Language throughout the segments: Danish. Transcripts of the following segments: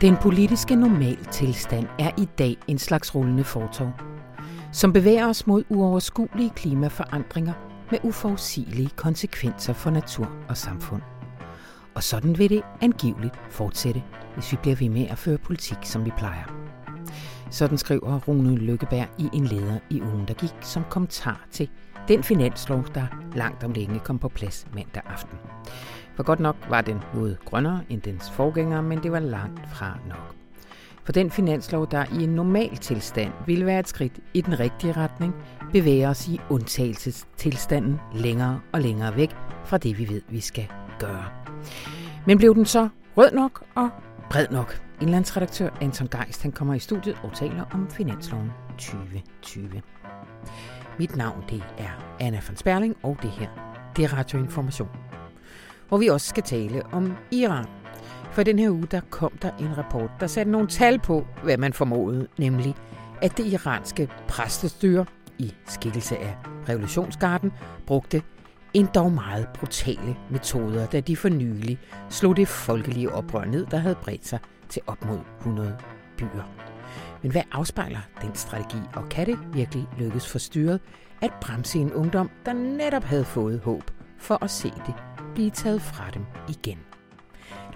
Den politiske normaltilstand er i dag en slags rullende fortov, som bevæger os mod uoverskuelige klimaforandringer med uforudsigelige konsekvenser for natur og samfund. Og sådan vil det angiveligt fortsætte, hvis vi bliver ved med at føre politik, som vi plejer. Sådan skriver Rune Lykkeberg i en leder i ugen, der gik som kommentar til den finanslov, der langt om længe kom på plads mandag aften. For godt nok var den noget grønnere end dens forgængere, men det var langt fra nok. For den finanslov, der i en normal tilstand ville være et skridt i den rigtige retning, bevæger os i undtagelsestilstanden længere og længere væk fra det, vi ved, vi skal gøre. Men blev den så rød nok og bred nok? Indlandsredaktør Anton Geist han kommer i studiet og taler om finansloven 2020. Mit navn det er Anna von Sperling, og det her det er Radioinformation hvor vi også skal tale om Iran. For den her uge, der kom der en rapport, der satte nogle tal på, hvad man formodede, nemlig at det iranske præstestyre i skikkelse af revolutionsgarden brugte en dog meget brutale metoder, da de for nylig slog det folkelige oprør ned, der havde bredt sig til op mod 100 byer. Men hvad afspejler den strategi, og kan det virkelig lykkes for styret at bremse en ungdom, der netop havde fået håb for at se det blive taget fra dem igen.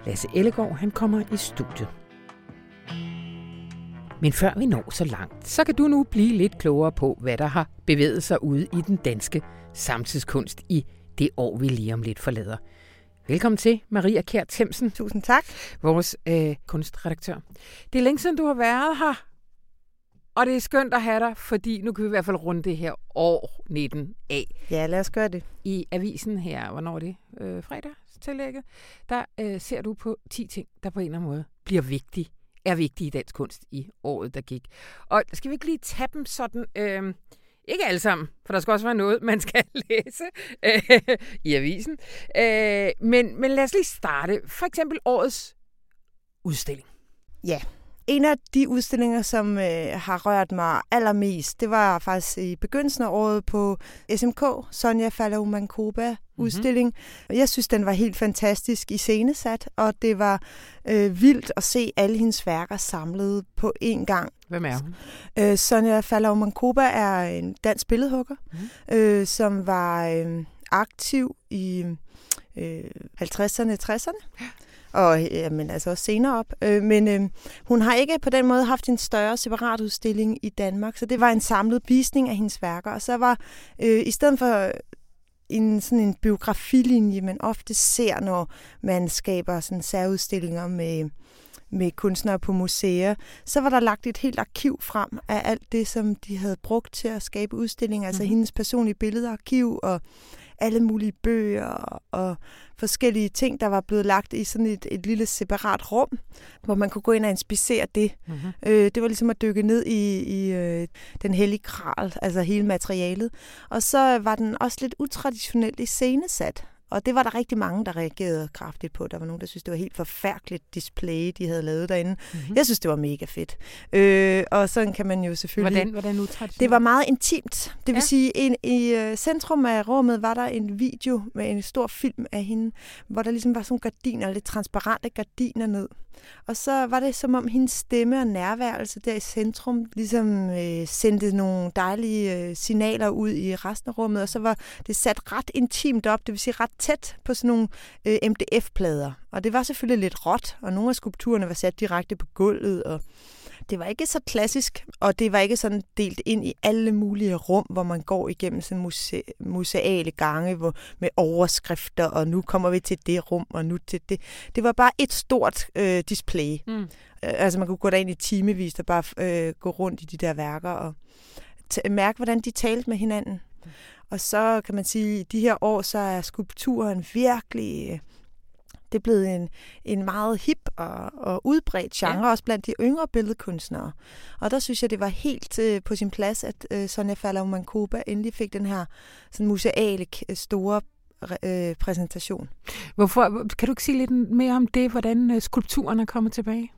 Lasse Ellegaard han kommer i studiet. Men før vi når så langt, så kan du nu blive lidt klogere på, hvad der har bevæget sig ude i den danske samtidskunst i det år, vi lige om lidt forlader. Velkommen til, Maria Kjær Themsen. Tusind tak. Vores øh, kunstredaktør. Det er længe siden, du har været her. Og det er skønt at have dig, fordi nu kan vi i hvert fald runde det her år 19 af. Ja, lad os gøre det. I avisen her, hvornår er det? Øh, fredag tillægget, der øh, ser du på 10 ting, der på en eller anden måde bliver vigtige, er vigtige i dansk kunst i året, der gik. Og skal vi ikke lige tage dem sådan, øh, ikke alle sammen, for der skal også være noget, man skal læse øh, i avisen. Øh, men, men lad os lige starte. For eksempel årets udstilling. Ja, en af de udstillinger, som øh, har rørt mig allermest, det var faktisk i begyndelsen af året på SMK, Sonja Fallau Mankoba udstilling. Mm-hmm. Jeg synes, den var helt fantastisk i scenesat, og det var øh, vildt at se alle hendes værker samlet på én gang. Hvem er hun? Øh, Sonja Fallau Mankoba er en dansk billedhugger, mm. øh, som var øh, aktiv i øh, 50'erne, 60'erne og jamen, altså også senere op. Øh, men øh, hun har ikke på den måde haft en større separat udstilling i Danmark, så det var en samlet visning af hendes værker. Og så var, øh, i stedet for en sådan en biografilinje, man ofte ser, når man skaber sådan særudstillinger med, med kunstnere på museer, så var der lagt et helt arkiv frem af alt det, som de havde brugt til at skabe udstillinger, altså mm. hendes personlige billedarkiv og alle mulige bøger og forskellige ting, der var blevet lagt i sådan et, et lille separat rum, hvor man kunne gå ind og inspicere det. Mm-hmm. Øh, det var ligesom at dykke ned i, i øh, den hellige kral, altså hele materialet. Og så var den også lidt utraditionelt iscenesat. Og det var der rigtig mange, der reagerede kraftigt på. Der var nogen, der synes det var helt forfærdeligt display, de havde lavet derinde. Mm-hmm. Jeg synes, det var mega fedt. Øh, og sådan kan man jo selvfølgelig... Hvordan, hvordan utraditionelt? Det var meget intimt. Det vil ja. sige, in, i uh, centrum af rummet var der en video med en stor film af hende, hvor der ligesom var sådan gardiner, lidt transparente gardiner ned. Og så var det som om hendes stemme og nærværelse der i centrum ligesom øh, sendte nogle dejlige øh, signaler ud i resten af rummet, og så var det sat ret intimt op, det vil sige ret tæt på sådan nogle øh, MDF-plader. Og det var selvfølgelig lidt råt, og nogle af skulpturerne var sat direkte på gulvet, og det var ikke så klassisk, og det var ikke sådan delt ind i alle mulige rum, hvor man går igennem sådan muse- museale gange hvor, med overskrifter, og nu kommer vi til det rum, og nu til det. Det var bare et stort øh, display. Mm. Øh, altså man kunne gå derind i timevis og bare øh, gå rundt i de der værker og mærke, hvordan de talte med hinanden. Mm. Og så kan man sige, at i de her år, så er skulpturen virkelig øh, det er blevet en, en meget hip og, og udbredt genre, ja. også blandt de yngre billedkunstnere. Og der synes jeg, det var helt øh, på sin plads, at øh, Sonja Fallau Mankoba endelig fik den her sådan museale store øh, præsentation. Hvorfor, kan du ikke sige lidt mere om det, hvordan øh, skulpturen er kommet tilbage?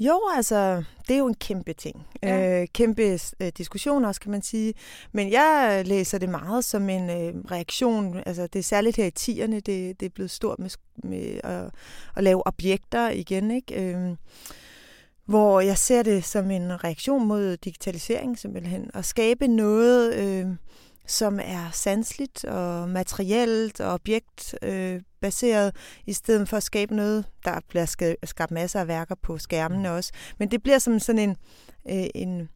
Jo, altså, det er jo en kæmpe ting. Ja. Øh, kæmpe øh, diskussion også, kan man sige. Men jeg læser det meget som en øh, reaktion. Altså, det er særligt her i tierne, det, det er blevet stort med, med at, at lave objekter igen, ikke? Øh, hvor jeg ser det som en reaktion mod digitalisering simpelthen. At skabe noget, øh, som er sansligt og materielt og objektbaseret, øh, i stedet for at skabe noget, der bliver skabt masser af værker på skærmene mm. også. Men det bliver som sådan en, øh, en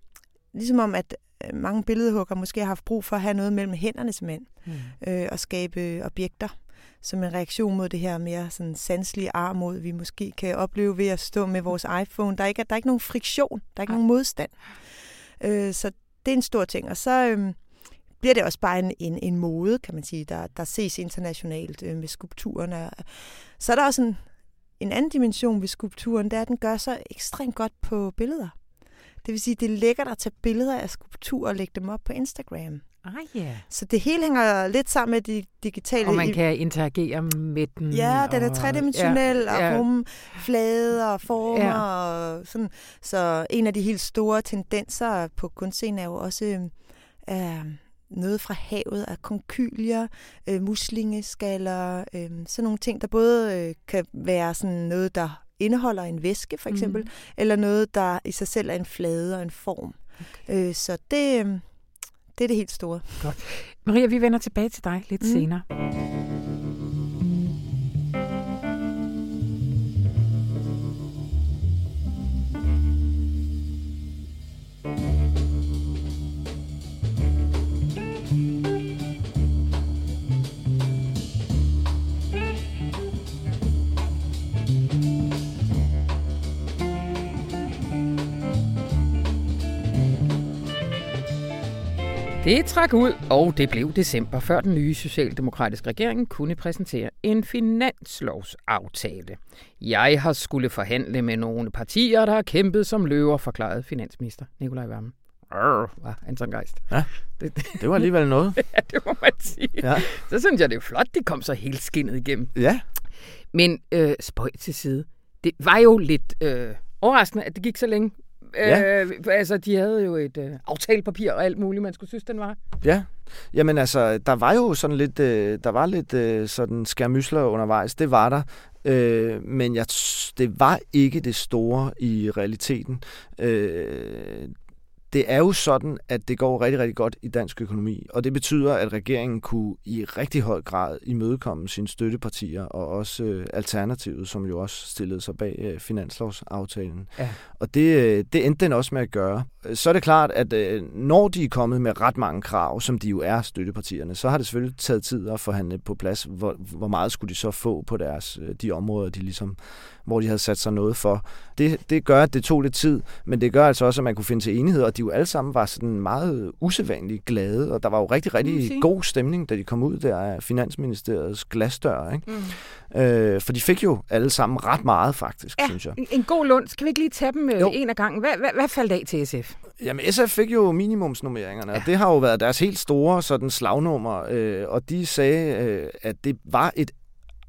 ligesom om, at øh, mange billedhugger måske har haft brug for at have noget mellem hænderne simpelthen, mm. øh, og skabe objekter som en reaktion mod det her mere sådan sanselige armod, vi måske kan opleve ved at stå med vores iPhone. Der er ikke, der er ikke nogen friktion, der er ikke nogen modstand. Øh, så det er en stor ting. Og så øh, bliver det også bare en, en, en mode, kan man sige, der, der ses internationalt øh, med skulpturerne. Så er der også en, en anden dimension ved skulpturen, det er, at den gør sig ekstremt godt på billeder. Det vil sige, det er lækkert at tage billeder af skulpturer og lægge dem op på Instagram. Ah, yeah. Så det hele hænger lidt sammen med de digitale... Og man kan interagere med den. Ja, den er tredimensionel ja, og ja. rumme flader og former. Ja. Og sådan. Så en af de helt store tendenser på kunstscenen er jo også øh, noget fra havet af konkylier, øh, muslingeskaller, øh, sådan nogle ting, der både øh, kan være sådan noget, der indeholder en væske for eksempel, mm. eller noget, der i sig selv er en flade og en form. Okay. Øh, så det, øh, det er det helt store. Godt. Maria, vi vender tilbage til dig lidt mm. senere. Det trak ud, og det blev december, før den nye socialdemokratiske regering kunne præsentere en finanslovsaftale. Jeg har skulle forhandle med nogle partier, der har kæmpet som løver, forklarede finansminister Nikolaj Vammen. Arr, var Anton Geist. Ja, det, det var alligevel noget. ja, det må man sige. Ja. Så synes jeg, det er flot, de kom så helt skinnet igennem. Ja. Men øh, spøj til side. Det var jo lidt øh, overraskende, at det gik så længe Ja. Øh, altså, de havde jo et øh, aftalepapir og alt muligt, man skulle synes, den var. Ja, jamen altså, der var jo sådan lidt, øh, der var lidt øh, sådan skærmysler undervejs, det var der. Øh, men jeg, det var ikke det store i realiteten. Øh, det er jo sådan, at det går rigtig, rigtig godt i dansk økonomi, og det betyder, at regeringen kunne i rigtig høj grad imødekomme sine støttepartier, og også øh, Alternativet, som jo også stillede sig bag øh, finanslovsaftalen. Ja. Og det, øh, det endte den også med at gøre. Så er det klart, at øh, når de er kommet med ret mange krav, som de jo er støttepartierne, så har det selvfølgelig taget tid at forhandle på plads, hvor, hvor meget skulle de så få på deres øh, de områder, de ligesom hvor de havde sat sig noget for. Det, det gør, at det tog lidt tid, men det gør altså også, at man kunne finde til enighed, og de jo alle sammen var sådan meget usædvanligt glade, og der var jo rigtig, rigtig god stemning, da de kom ud der af Finansministeriets glasdør. Ikke? Mm. Øh, for de fik jo alle sammen ret meget, faktisk, ja, synes jeg. en god lund. Skal vi ikke lige tage dem øh, jo. en af gangen? Hvad, hvad, hvad faldt af til SF? Jamen, SF fik jo minimumsnummeringerne, ja. og det har jo været deres helt store sådan slagnummer, øh, og de sagde, øh, at det var et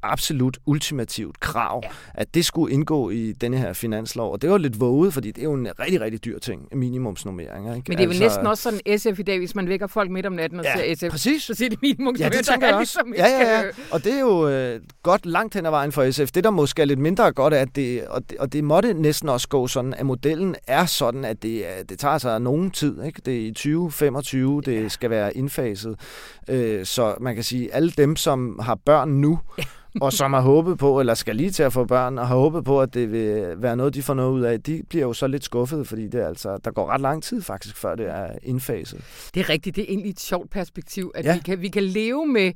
absolut ultimativt krav, ja. at det skulle indgå i denne her finanslov. Og det var lidt våget, fordi det er jo en rigtig, rigtig dyr ting, minimumsnummeringer. Ikke? Men det er altså, vel næsten også sådan SF i dag, hvis man vækker folk midt om natten og ja, ser SF, præcis. så siger de minimumsnummeringer. Ja, det tænker jeg også. Ligesom ja, ja, ja. Og det er jo øh, godt langt hen ad vejen for SF. Det, der måske er lidt mindre godt, er, at det, og det, og det måtte næsten også gå sådan, at modellen er sådan, at det, det tager sig nogen tid. Ikke? Det er i 2025, det ja. skal være indfaset. Øh, så man kan sige, alle dem, som har børn nu, ja og som har håbet på, eller skal lige til at få børn, og har håbet på, at det vil være noget, de får noget ud af, de bliver jo så lidt skuffet, fordi det er altså, der går ret lang tid faktisk, før det er indfaset. Det er rigtigt. Det er egentlig et sjovt perspektiv, at ja. vi, kan, vi kan leve med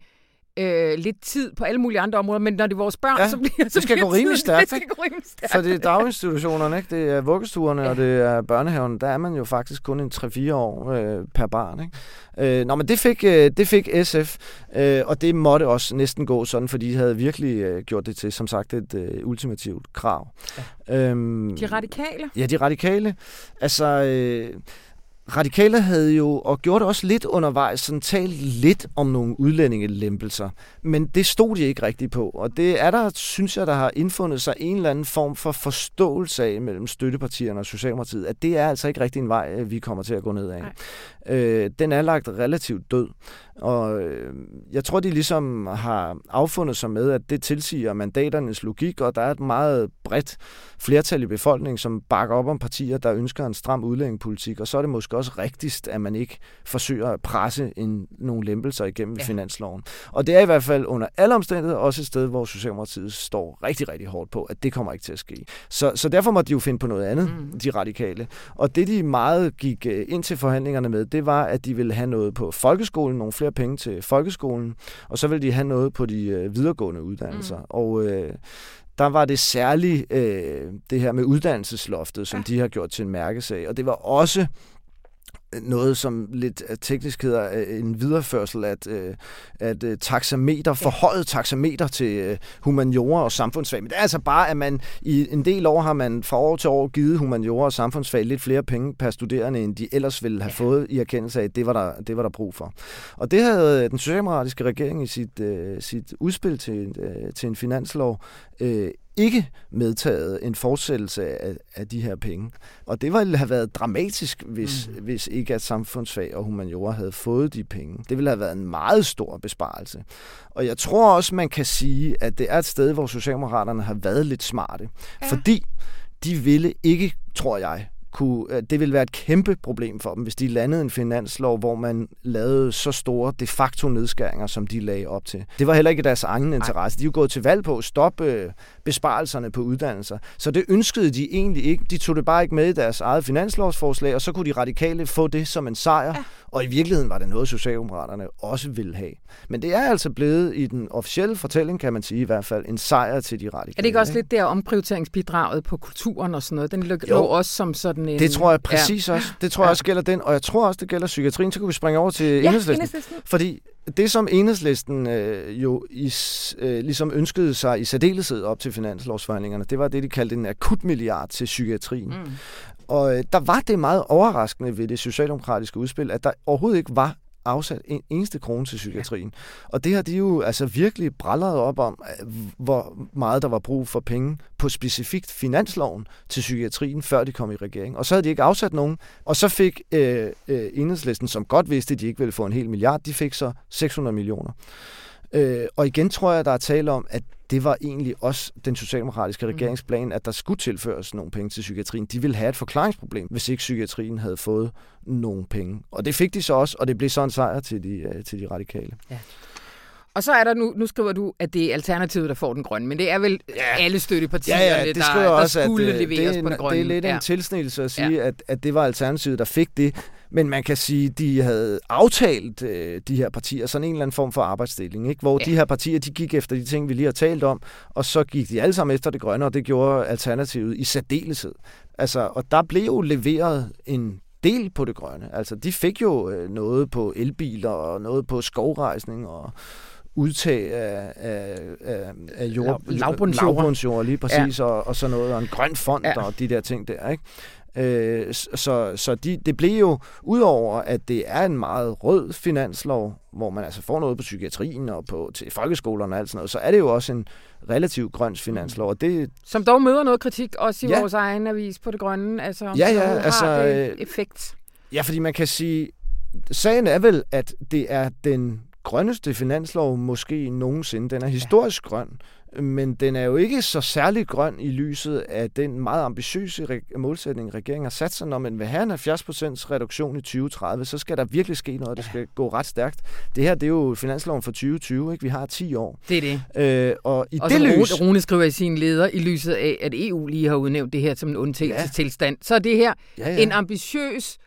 øh, lidt tid på alle mulige andre områder, men når det er vores børn, ja, så bliver så det skal gå rimelig stærkt. Det skal gå rimelig stærkt. For det er daginstitutionerne, ikke? det er vuggestuerne, ja. og det er børnehaven, der er man jo faktisk kun en 3-4 år øh, per barn. Ikke? Øh, nå, men det fik, øh, det fik SF, øh, og det måtte også næsten gå sådan, fordi de havde virkelig øh, gjort det til, som sagt, et øh, ultimativt krav. Ja. Øhm, de radikale? Ja, de radikale. Altså... Øh, radikale havde jo, og gjorde det også lidt undervejs, sådan talt lidt om nogle udlændingelempelser. Men det stod de ikke rigtigt på. Og det er der, synes jeg, der har indfundet sig en eller anden form for forståelse af mellem støttepartierne og Socialdemokratiet, at det er altså ikke rigtig en vej, vi kommer til at gå ned af. Øh, den er lagt relativt død. Og øh, jeg tror, de ligesom har affundet sig med, at det tilsiger mandaternes logik, og der er et meget bredt flertal i befolkningen, som bakker op om partier, der ønsker en stram udlændingepolitik. Og så er det måske også rigtigst, at man ikke forsøger at presse en, nogle lempelser igennem ja. finansloven. Og det er i hvert fald under alle omstændigheder også et sted, hvor Socialdemokratiet står rigtig, rigtig hårdt på, at det kommer ikke til at ske. Så, så derfor må de jo finde på noget andet, mm. de radikale. Og det, de meget gik øh, ind til forhandlingerne med, det var, at de ville have noget på folkeskolen, nogle flere penge til folkeskolen, og så ville de have noget på de øh, videregående uddannelser. Mm. Og øh, der var det særligt øh, det her med uddannelsesloftet, som ja. de har gjort til en mærkesag. Og det var også noget, som lidt teknisk hedder øh, en videreførsel af at, at øh, taxameter, forhøjet taxameter til øh, humaniora og samfundsfag. Men det er altså bare, at man i en del år har man fra år til år givet humaniora og samfundsfag lidt flere penge per studerende, end de ellers ville have ja. fået i erkendelse af, at det var, der, det var der brug for. Og det havde den socialdemokratiske regering i sit, sit udspil til, til en finanslov ikke medtaget en fortsættelse af, af de her penge. Og det ville have været dramatisk, hvis, mm. hvis ikke at samfundsfag og humaniora havde fået de penge. Det ville have været en meget stor besparelse. Og jeg tror også, man kan sige, at det er et sted, hvor Socialdemokraterne har været lidt smarte. Ja. Fordi de ville ikke, tror jeg, kunne, øh, det ville være et kæmpe problem for dem, hvis de landede en finanslov, hvor man lavede så store de facto nedskæringer, som de lagde op til. Det var heller ikke deres egen interesse. De er jo gået til valg på at stoppe øh, besparelserne på uddannelser. Så det ønskede de egentlig ikke. De tog det bare ikke med i deres eget finanslovsforslag, og så kunne de radikale få det som en sejr. Ja. Og i virkeligheden var det noget, Socialdemokraterne også ville have. Men det er altså blevet i den officielle fortælling, kan man sige i hvert fald, en sejr til de radikale. Er det ikke også lidt der omprioriteringsbidraget på kulturen og sådan noget? Den lå også som sådan en... Det tror jeg præcis ja. også. Det tror jeg også gælder den, og jeg tror også, det gælder psykiatrien. Så kan vi springe over til ja, enhedslisten. enhedslisten. Fordi det, som enhedslisten øh, jo i, øh, ligesom ønskede sig i særdeleshed op til finanslovsforhandlingerne, det var det, de kaldte en akut milliard til psykiatrien. Mm. Og øh, der var det meget overraskende ved det socialdemokratiske udspil, at der overhovedet ikke var afsat en eneste krone til psykiatrien. Og det har de jo altså virkelig brallet op om, øh, hvor meget der var brug for penge på specifikt finansloven til psykiatrien, før de kom i regering. Og så havde de ikke afsat nogen. Og så fik øh, øh, enhedslisten, som godt vidste, at de ikke ville få en hel milliard, de fik så 600 millioner. Øh, og igen tror jeg, der er tale om, at det var egentlig også den socialdemokratiske mm. regeringsplan, at der skulle tilføres nogle penge til psykiatrien. De ville have et forklaringsproblem, hvis ikke psykiatrien havde fået nogle penge. Og det fik de så også, og det blev så en sejr til de, øh, til de radikale. Ja. Og så er der nu, nu skriver du, at det er Alternativet, der får den grønne, men det er vel ja. alle støttepartierne, ja, ja, det der, der også, skulle at, leveres det en, på den grønne. Det er lidt ja. en tilsnelse at sige, ja. at, at det var Alternativet, der fik det. Men man kan sige, at de havde aftalt øh, de her partier sådan en eller anden form for arbejdsdeling, ikke? hvor ja. de her partier de gik efter de ting, vi lige har talt om, og så gik de alle sammen efter det grønne, og det gjorde Alternativet i særdeleshed. Altså, og der blev jo leveret en del på det grønne. Altså, de fik jo øh, noget på elbiler og noget på skovrejsning og udtag af, af, af, af jord, lavbundsjord. lavbundsjord lige præcis, ja. og, og sådan noget, og en grøn fond ja. og de der ting der, ikke? Øh, så så de, det blev jo, udover at det er en meget rød finanslov, hvor man altså får noget på psykiatrien og på, til folkeskolerne og alt sådan noget, så er det jo også en relativt grøn finanslov. Og det, Som dog møder noget kritik, også i ja. vores egen avis på det grønne. Altså, ja, ja, har altså, det effekt. Ja, fordi man kan sige, sagen er vel, at det er den grønneste finanslov måske nogensinde. Den er historisk ja. grøn, men den er jo ikke så særlig grøn i lyset af den meget ambitiøse målsætning, regeringen har sat sig. Når man vil have en 70% reduktion i 2030, så skal der virkelig ske noget, det skal gå ret stærkt. Det her, det er jo finansloven for 2020, ikke? Vi har 10 år. Det er det. Øh, og i og det lys... Rune skriver i sin leder, i lyset af, at EU lige har udnævnt det her som en undtagelsestilstand, ja. så er det her ja, ja. en ambitiøs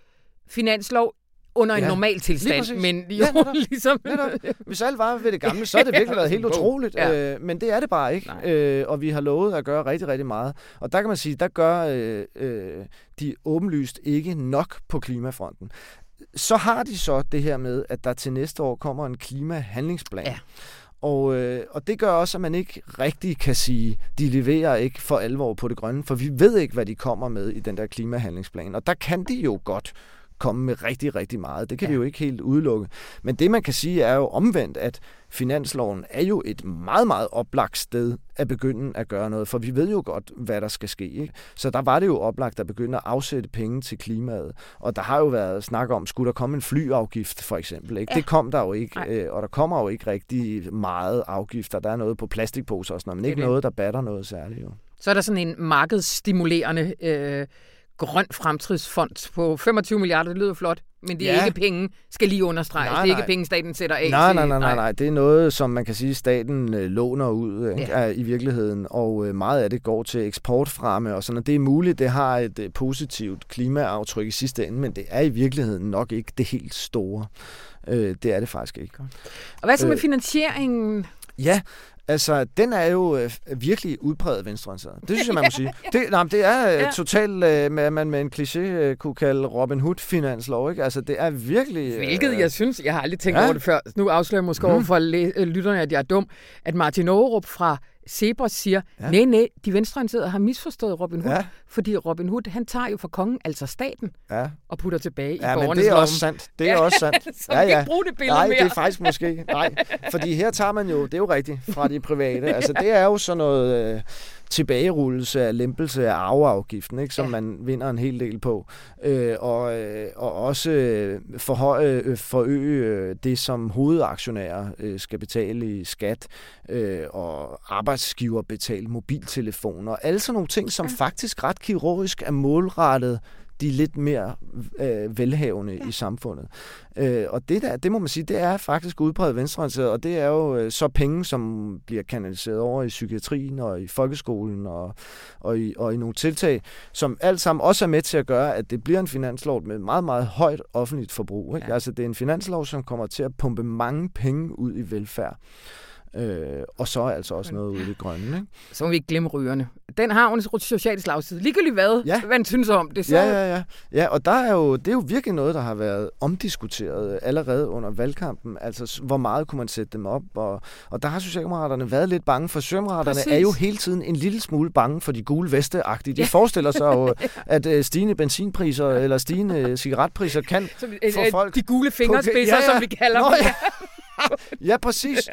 finanslov under en ja, normal tilstand, men jo ja, netop, ligesom... Netop. Hvis alt var ved det gamle, så har det virkelig været helt utroligt, ja. øh, men det er det bare ikke, øh, og vi har lovet at gøre rigtig, rigtig meget. Og der kan man sige, der gør øh, øh, de åbenlyst ikke nok på klimafronten. Så har de så det her med, at der til næste år kommer en klimahandlingsplan. Ja. Og, øh, og det gør også, at man ikke rigtig kan sige, de leverer ikke for alvor på det grønne, for vi ved ikke, hvad de kommer med i den der klimahandlingsplan. Og der kan de jo godt komme med rigtig, rigtig meget. Det kan ja. vi jo ikke helt udelukke. Men det, man kan sige, er jo omvendt, at finansloven er jo et meget, meget oplagt sted at begynde at gøre noget, for vi ved jo godt, hvad der skal ske. Ikke? Så der var det jo oplagt at begynde at afsætte penge til klimaet. Og der har jo været snak om, skulle der komme en flyafgift for eksempel? Ikke? Ja. Det kom der jo ikke, Nej. Øh, og der kommer jo ikke rigtig meget afgifter. Der er noget på plastikposer og sådan noget, men ikke det. noget, der batter noget særligt. Jo. Så er der sådan en markedsstimulerende øh, grøn fremtidsfond på 25 milliarder. Det lyder flot, men det er ja. ikke penge, skal lige understreges. Nej, det er ikke penge, staten sætter af. Nej, nej, nej, nej, nej. Det er noget, som man kan sige, staten øh, låner ud ikke? Ja. i virkeligheden, og øh, meget af det går til eksportfremme og sådan og Det er muligt, det har et øh, positivt klimaaftryk i sidste ende, men det er i virkeligheden nok ikke det helt store. Øh, det er det faktisk ikke. Og hvad så med øh, finansieringen? Ja, Altså, den er jo øh, virkelig udpræget venstreorienteret. Det synes jeg, man må sige. Det, nej, det er øh, ja. totalt, øh, med, man med en kliché øh, kunne kalde Robin Hood-finanslov. Ikke? Altså, det er virkelig... Hvilket øh, jeg synes, jeg har aldrig tænkt ja. over det før. Nu afslører jeg måske mm. over for lytterne, at jeg er dum, at Martin Aarup fra Zebra siger, ja. nej, nej, de venstreorienterede har misforstået Robin Hood, ja. fordi Robin Hood, han tager jo fra kongen, altså staten, ja. og putter tilbage ja, i borgernes men det er også sandt. Det er ja, også sandt. Så ja, ja. ikke bruge det billede Nej, mere. det er faktisk måske, nej. Fordi her tager man jo, det er jo rigtigt, fra de private. Altså, det er jo sådan noget... Øh, tilbagerullelse af lempelse af arveafgiften, ikke, som ja. man vinder en hel del på. Øh, og, øh, og også øh, forhøje, øh, forøge øh, det, som hovedaktionærer øh, skal betale i skat, øh, og arbejdsgiver betale mobiltelefoner. Alle sådan nogle ting, som ja. faktisk ret kirurgisk er målrettet de lidt mere øh, velhavende ja. i samfundet. Øh, og det der, det må man sige, det er faktisk udbredt venstreorienteret, og det er jo øh, så penge, som bliver kanaliseret over i psykiatrien og i folkeskolen og, og, i, og i nogle tiltag, som alt sammen også er med til at gøre, at det bliver en finanslov med meget, meget højt offentligt forbrug. Ikke? Ja. Altså det er en finanslov, som kommer til at pumpe mange penge ud i velfærd. Øh, og så altså også noget ude i det grønne. Ikke? Så må vi ikke glemme rygerne. Den har jo en social slagside. Ligegyldigt hvad, ja. hvad man synes om det. Så... Ja, ja, ja. ja, og der er jo, det er jo virkelig noget, der har været omdiskuteret allerede under valgkampen. Altså, hvor meget kunne man sætte dem op? Og, og der har Socialdemokraterne været lidt bange, for Socialdemokraterne er jo hele tiden en lille smule bange for de gule veste-agtige. De ja. forestiller sig jo, at uh, stigende benzinpriser eller stigende cigaretpriser kan så, få folk... De gule fingerspidser, ja, ja. som vi kalder Nå, dem. Ja. ja, præcis.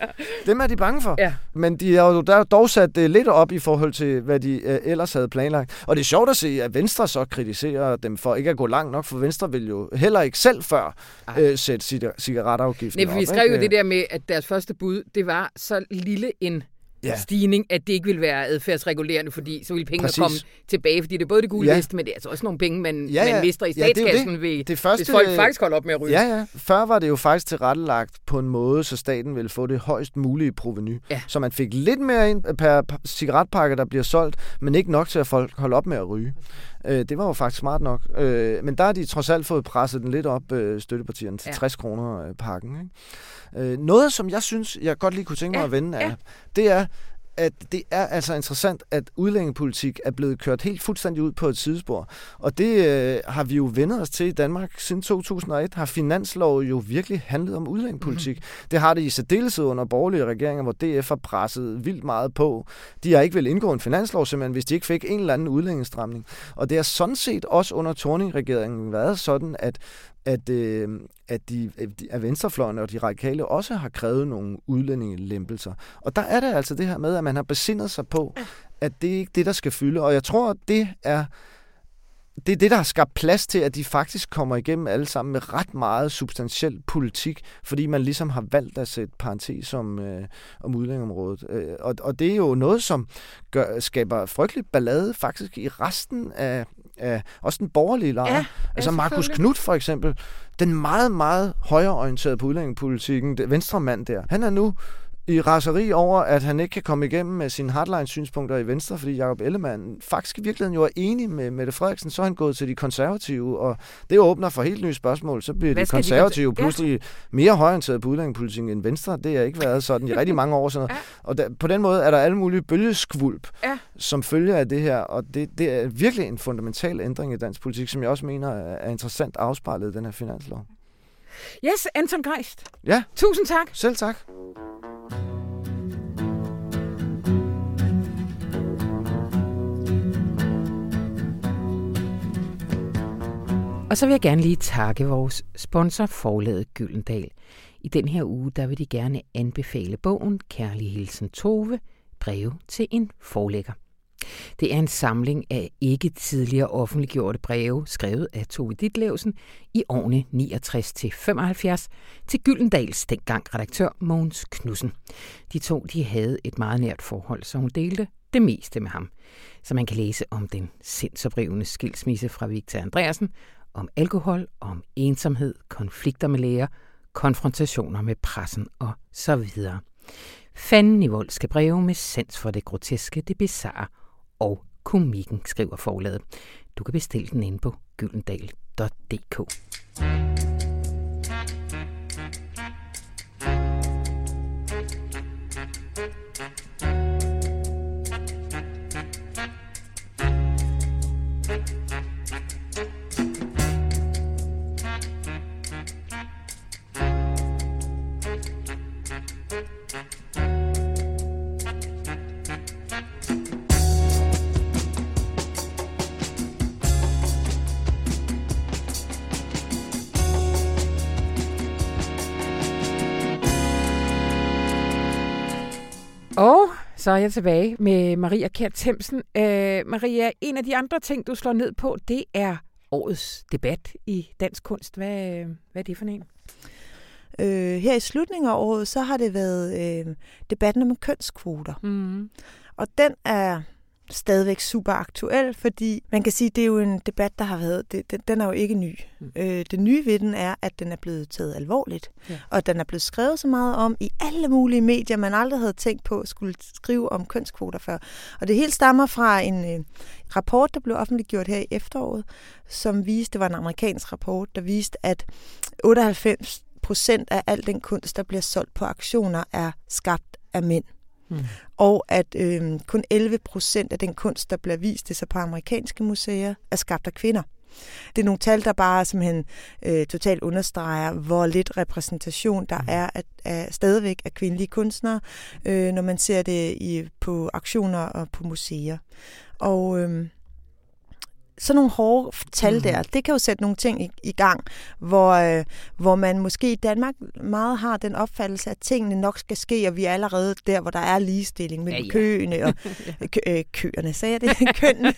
Dem er de bange for. Ja. Men de har jo der dog sat det lidt op i forhold til, hvad de øh, ellers havde planlagt. Og det er sjovt at se, at Venstre så kritiserer dem for ikke at gå langt nok, for Venstre vil jo heller ikke selv før øh, sætte cigaretafgiften Nej, vi skrev jo det der med, at deres første bud, det var så lille en ja. stigning, at det ikke vil være adfærdsregulerende, fordi så vil pengene Præcis. komme tilbage, fordi det er både det gule ja. vest, men det er altså også nogle penge, man, ja, ja. man mister i statskassen, ja, det det. Ved, det første, hvis folk faktisk holder op med at ryge. Ja, ja. Før var det jo faktisk tilrettelagt på en måde, så staten ville få det højst mulige proveny. Ja. Så man fik lidt mere ind per cigaretpakke, der bliver solgt, men ikke nok til, at folk holder op med at ryge. Øh, det var jo faktisk smart nok. Øh, men der har de trods alt fået presset den lidt op, øh, støttepartierne, til ja. 60 kroner øh, pakken. Ikke? Øh, noget, som jeg synes, jeg godt lige kunne tænke mig ja. at vende af, ja. det er, at det er altså interessant, at udlændingepolitik er blevet kørt helt fuldstændig ud på et sidespor. Og det øh, har vi jo vendet os til i Danmark siden 2001. Har finanslov jo virkelig handlet om udlændingepolitik. Mm-hmm. Det har det i særdeleshed under borgerlige regeringer, hvor DF har presset vildt meget på. De har ikke vel indgå en finanslov, simpelthen, hvis de ikke fik en eller anden udlændingestramning. Og det har sådan set også under Torning-regeringen været sådan, at at, øh, at, de, at venstrefløjen og de radikale også har krævet nogle udlændingelempelser. Og der er det altså det her med, at man har besindet sig på, at det er ikke det, der skal fylde. Og jeg tror, at det er det er det, der har skabt plads til, at de faktisk kommer igennem alle sammen med ret meget substantiel politik, fordi man ligesom har valgt at sætte parentes om, øh, om udlændingområdet. Øh, og, og det er jo noget, som gør, skaber frygtelig ballade faktisk i resten af, af også den borgerlige lejr. Ja, altså Markus Knudt for eksempel, den meget, meget højreorienterede på udlændingepolitikken, venstremand der, han er nu i raseri over, at han ikke kan komme igennem med sine hardline-synspunkter i Venstre, fordi Jacob Ellemann faktisk i virkeligheden jo er enig med Mette Frederiksen, så er han gået til de konservative, og det åbner for helt nye spørgsmål. Så bliver de konservative de pludselig ja. mere højorienteret på udlændingepolitikken end Venstre. Det har ikke været sådan i rigtig mange år. Sådan ja. Og der, på den måde er der alle mulige bølgeskvulp, ja. som følger af det her, og det, det er virkelig en fundamental ændring i dansk politik, som jeg også mener er interessant afspejlet i den her finanslov. Yes, Anton Geist. Ja. Tusind tak. Selv tak. Og så vil jeg gerne lige takke vores sponsor, forlaget Gyldendal. I den her uge, der vil de gerne anbefale bogen Kærlig Hilsen Tove, breve til en forlægger. Det er en samling af ikke tidligere offentliggjorte breve, skrevet af Tove Ditlevsen i årene 69-75 til Gyldendals dengang redaktør Mogens Knudsen. De to de havde et meget nært forhold, så hun delte det meste med ham. Så man kan læse om den sindsoprivende skilsmisse fra Victor Andreasen, om alkohol, om ensomhed, konflikter med læger, konfrontationer med pressen og så videre. Fanden i voldske breve med sans for det groteske, det bizarre og komikken, skriver forlaget. Du kan bestille den inde på gyldendal.dk. Og så er jeg tilbage med Maria Kjær Themsen. Øh, Maria, en af de andre ting, du slår ned på, det er årets debat i dansk kunst. Hvad, hvad er det for en? Øh, her i slutningen af året, så har det været øh, debatten om kønskvoter. Mm. Og den er stadigvæk super aktuel, fordi man kan sige, det er jo en debat, der har været, det, den, den er jo ikke ny. Mm. Øh, det nye ved den er, at den er blevet taget alvorligt, ja. og den er blevet skrevet så meget om i alle mulige medier, man aldrig havde tænkt på skulle skrive om kønskvoter før. Og det hele stammer fra en øh, rapport, der blev offentliggjort her i efteråret, som viste, det var en amerikansk rapport, der viste, at 98 procent af al den kunst, der bliver solgt på auktioner, er skabt af mænd. Mm. Og at øh, kun 11 procent af den kunst, der bliver vist det så på amerikanske museer, er skabt af kvinder. Det er nogle tal, der bare simpelthen øh, totalt understreger, hvor lidt repræsentation der mm. er at, at, stadigvæk af kvindelige kunstnere, øh, når man ser det i, på auktioner og på museer. Og... Øh, sådan nogle hårde tal mm. der, det kan jo sætte nogle ting i, i gang, hvor, øh, hvor man måske i Danmark meget har den opfattelse, at tingene nok skal ske, og vi er allerede der, hvor der er ligestilling mellem ja, ja. køene og kø, øh, køerne, sagde jeg det? Kønnene.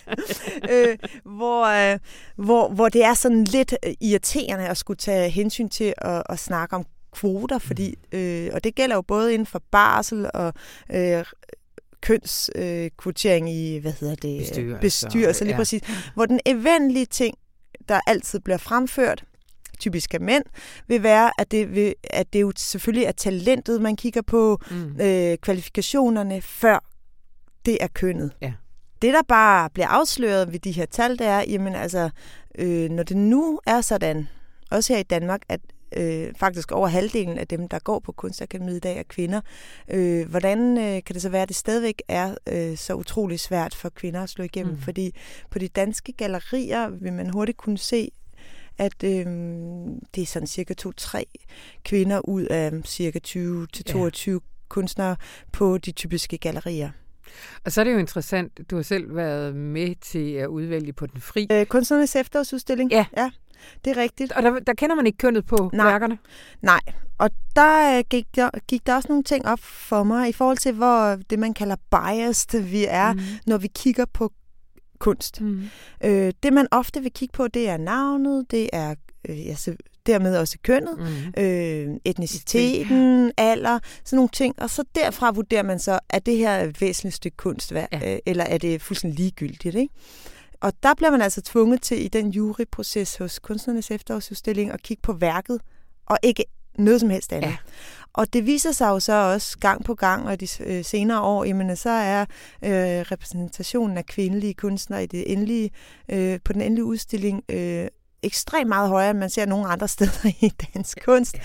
øh, hvor, øh, hvor, hvor det er sådan lidt irriterende at skulle tage hensyn til at, at snakke om kvoter, fordi, øh, og det gælder jo både inden for barsel og øh, kønskvotering øh, i, hvad hedder det? Bestyrelse. Bestyrelse, lige ja. præcis. Hvor den eventlige ting, der altid bliver fremført, typisk af mænd, vil være, at det, vil, at det jo selvfølgelig er talentet, man kigger på, mm. øh, kvalifikationerne, før det er kønnet. Ja. Det, der bare bliver afsløret ved de her tal, det er, jamen altså, øh, når det nu er sådan, også her i Danmark, at øh, faktisk over halvdelen af dem, der går på Kunstakademiet i dag, er kvinder. Øh, hvordan øh, kan det så være, at det stadigvæk er øh, så utrolig svært for kvinder at slå igennem? Mm. Fordi på de danske gallerier vil man hurtigt kunne se, at øh, det er sådan cirka to-tre kvinder ud af cirka 20-22 ja. kunstnere på de typiske gallerier. Og så er det jo interessant, du har selv været med til at udvælge på den fri. Øh, kunstnernes efterårsudstilling? Ja. ja. Det er rigtigt. Og der, der kender man ikke kønnet på Nej. værkerne? Nej, og der øh, gik, der gik der også nogle ting op for mig i forhold til, hvor det man kalder biased vi er, mm. når vi kigger på kunst. Mm. Øh, det man ofte vil kigge på, det er navnet, det er øh, ja, så dermed også kønnet, mm. øh, etniciteten, alder, sådan nogle ting. Og så derfra vurderer man så, er det her et væsentligt stykke kunst, ja. øh, eller er det fuldstændig ligegyldigt, ikke? Og der bliver man altså tvunget til i den juryproces hos kunstnernes efterårsudstilling at kigge på værket, og ikke noget som helst andet. Ja. Og det viser sig jo så også gang på gang, og de øh, senere år, jamen, så er øh, repræsentationen af kvindelige kunstnere i det endelige, øh, på den endelige udstilling øh, ekstremt meget højere, end man ser nogle andre steder i dansk kunst.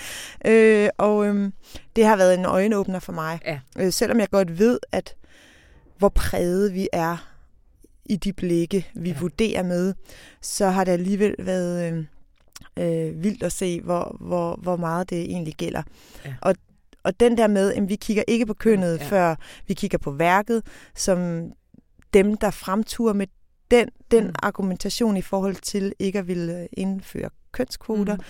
Øh, og øh, det har været en øjenåbner for mig. Ja. Øh, selvom jeg godt ved, at hvor præget vi er i de blikke, vi ja. vurderer med, så har det alligevel været øh, øh, vildt at se, hvor, hvor, hvor meget det egentlig gælder. Ja. Og, og den der med, at vi kigger ikke på kønnet, ja. før vi kigger på værket, som dem, der fremturer med den, den mm. argumentation i forhold til ikke at ville indføre kønskvoter. Mm.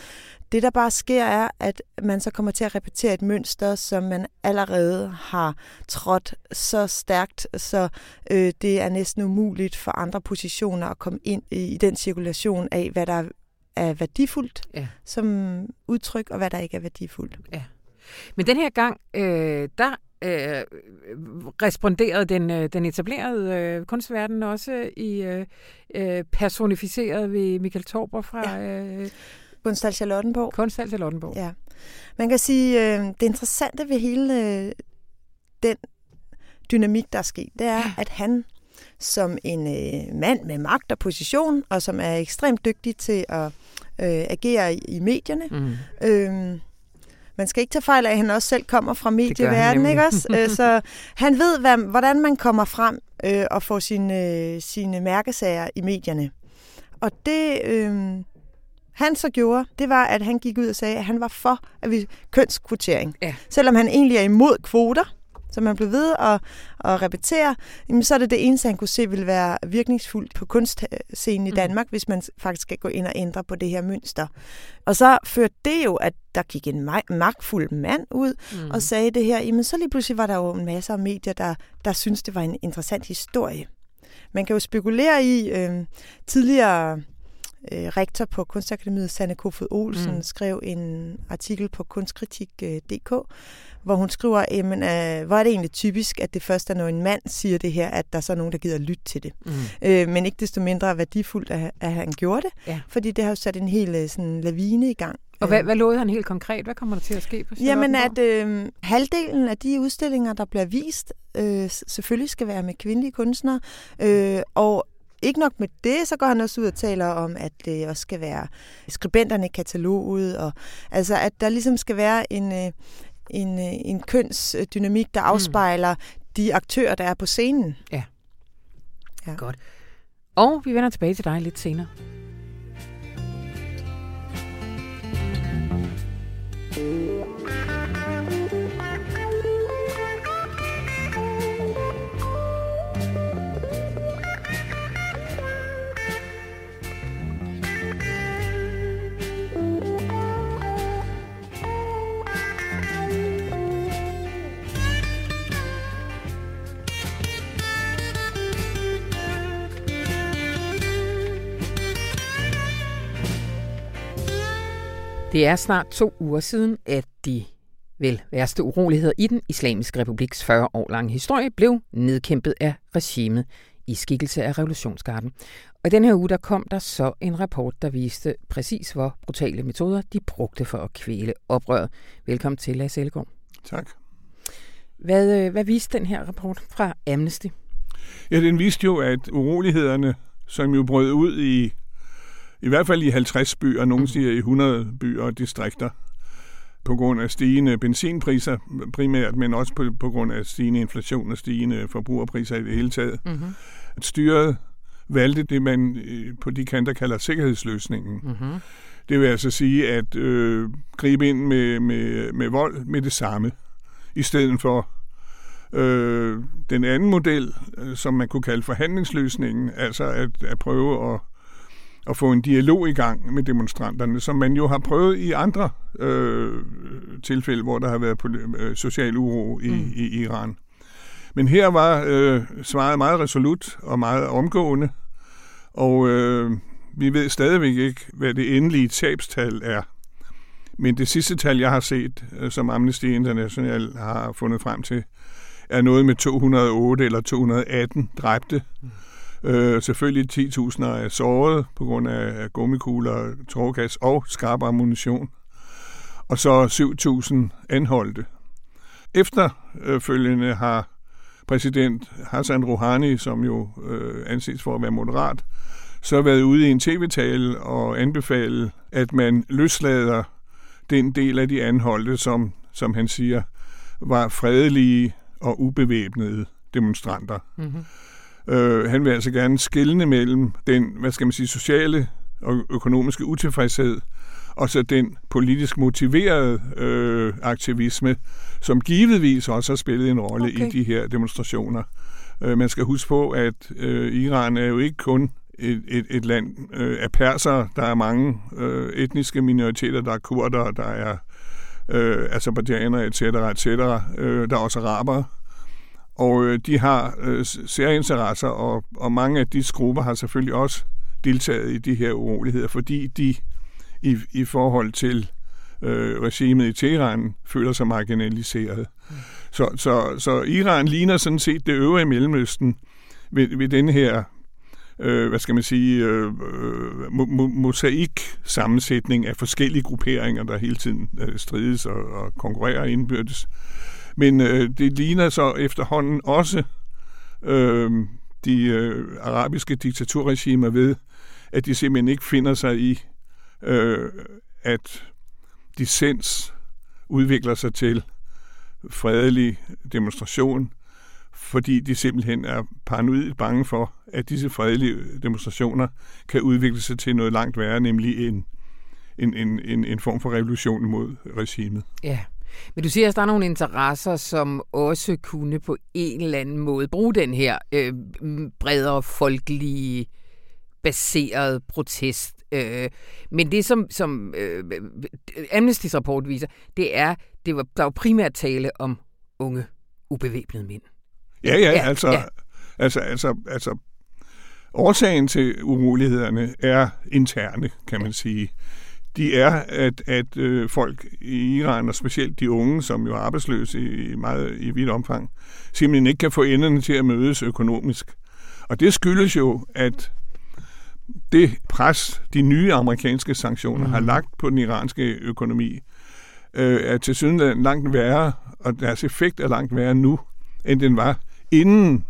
Det, der bare sker, er, at man så kommer til at repetere et mønster, som man allerede har trådt så stærkt, så øh, det er næsten umuligt for andre positioner at komme ind i, i den cirkulation af, hvad der er værdifuldt ja. som udtryk, og hvad der ikke er værdifuldt. Ja. Men den her gang, øh, der øh, responderede den, øh, den etablerede øh, kunstverden også i øh, øh personificeret ved Michael Torber fra... Ja. Øh, Kunsthal Charlottenborg. Kunsthal Charlottenborg. Ja. Man kan sige, øh, det interessante ved hele øh, den dynamik, der er sket, det er, at han som en øh, mand med magt og position, og som er ekstremt dygtig til at øh, agere i, i medierne, mm. øh, man skal ikke tage fejl af, at han også selv kommer fra medieverdenen, ikke også? Øh, så han ved, hvad, hvordan man kommer frem øh, og får sine, øh, sine mærkesager i medierne. Og det, øh, han så gjorde, det var, at han gik ud og sagde, at han var for at vi kønskvotering. Ja. Selvom han egentlig er imod kvoter, så man blev ved at, at repetere, jamen, så er det det eneste, han kunne se ville være virkningsfuldt på kunstscenen i mm. Danmark, mm. hvis man faktisk skal gå ind og ændre på det her mønster. Og så førte det jo, at der gik en magtfuld mand ud mm. og sagde det her, jamen så lige pludselig var der jo en masse af medier, der, der syntes, det var en interessant historie. Man kan jo spekulere i øh, tidligere øh, rektor på Kunstakademiet, Sanne Kofod Olsen, mm. skrev en artikel på kunstkritik.dk, hvor hun skriver, jamen, øh, hvor er det egentlig typisk, at det først er, når en mand siger det her, at der så er nogen, der gider lytte til det. Mm. Øh, men ikke desto mindre værdifuldt, at, at han gjorde det, ja. fordi det har jo sat en hel øh, sådan, lavine i gang. Og hvad, hvad lovede han helt konkret? Hvad kommer der til at ske på Jamen, at øh, halvdelen af de udstillinger, der bliver vist, øh, selvfølgelig skal være med kvindelige kunstnere, øh, og ikke nok med det, så går han også ud og taler om, at det også skal være skribenterne i kataloget, og altså at der ligesom skal være en, øh, en, øh, en kønsdynamik, der mm. afspejler mm. de aktører, der er på scenen. Ja. ja. Godt. Og vi vender tilbage til dig lidt senere. Det er snart to uger siden, at de vel værste uroligheder i den islamiske republiks 40 år lange historie blev nedkæmpet af regimet i skikkelse af revolutionsgarden. Og den her uge der kom der så en rapport, der viste præcis, hvor brutale metoder de brugte for at kvæle oprøret. Velkommen til, Lars Ellegaard. Tak. Hvad, øh, hvad viste den her rapport fra Amnesty? Ja, den viste jo, at urolighederne, som jo brød ud i i hvert fald i 50 byer, nogle mhm. siger i 100 byer og distrikter, på grund af stigende benzinpriser primært, men også på, på grund af stigende inflation og stigende forbrugerpriser i det hele taget. Mm-hmm. At styret valgte det, man øh, på de kanter kalder sikkerhedsløsningen. Mm-hmm. Det vil altså sige at øh, gribe ind med, med, med vold med det samme, i stedet for øh, den anden model, øh, som man kunne kalde forhandlingsløsningen, altså at, at prøve at at få en dialog i gang med demonstranterne, som man jo har prøvet i andre øh, tilfælde, hvor der har været øh, social uro i, mm. i Iran. Men her var øh, svaret meget resolut og meget omgående, og øh, vi ved stadigvæk ikke, hvad det endelige tabstal er. Men det sidste tal, jeg har set, øh, som Amnesty International har fundet frem til, er noget med 208 eller 218 dræbte. Mm Øh, selvfølgelig 10.000 er såret på grund af gummikugler, tårgas og skarp ammunition. Og så 7.000 anholdte. Efterfølgende øh, har præsident Hassan Rouhani, som jo øh, anses for at være moderat, så været ude i en tv-tale og anbefale, at man løslader den del af de anholdte, som, som han siger, var fredelige og ubevæbnede demonstranter. Mm-hmm. Øh, han vil altså gerne skille mellem den, hvad skal man sige, sociale og økonomiske utilfredshed, og så den politisk motiverede øh, aktivisme, som givetvis også har spillet en rolle okay. i de her demonstrationer. Øh, man skal huske på, at øh, Iran er jo ikke kun et, et, et land øh, af perser. Der er mange øh, etniske minoriteter. Der er kurder, der er øh, azerbaijanere, etc., etc. Øh, der er også araber. Og øh, de har øh, særinteresser, og, og mange af de grupper har selvfølgelig også deltaget i de her uroligheder, fordi de i, i forhold til øh, regimet i Teheran føler sig marginaliseret. Mm. Så, så, så Iran ligner sådan set det øvrige Mellemøsten ved, ved den her øh, hvad skal man sige, øh, øh mosaik-sammensætning af forskellige grupperinger, der hele tiden øh, strides og, og konkurrerer indbyrdes. Men øh, det ligner så efterhånden også øh, de øh, arabiske diktaturregimer ved, at de simpelthen ikke finder sig i, øh, at dissens udvikler sig til fredelig demonstration, fordi de simpelthen er paranoid bange for, at disse fredelige demonstrationer kan udvikle sig til noget langt værre, nemlig en, en, en, en, en form for revolution mod regimet. Ja. Men du siger, at der er nogle interesser, som også kunne på en eller anden måde bruge den her øh, bredere folkelige baseret protest. Øh, men det, som, som øh, Amnesty's rapport viser, det er, det var, der var primært tale om unge, ubevæbnede mænd. Ja, ja, ja altså, ja. altså, altså, altså, årsagen til urolighederne er interne, kan man sige. De er, at, at øh, folk i Iran, og specielt de unge, som jo er arbejdsløse i, meget, i vidt omfang, simpelthen ikke kan få enderne til at mødes økonomisk. Og det skyldes jo, at det pres, de nye amerikanske sanktioner mm. har lagt på den iranske økonomi, øh, er til syden langt værre, og deres effekt er langt værre nu, end den var inden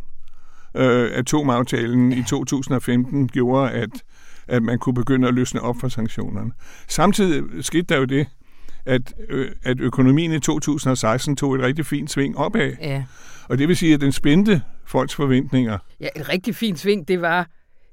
øh, atomaftalen i 2015 gjorde, at, at man kunne begynde at løsne op for sanktionerne. Samtidig skete der jo det, at, øh, at økonomien i 2016 tog et rigtig fint sving opad. Ja. Og det vil sige, at den spændte folks forventninger. Ja, et rigtig fint sving, det var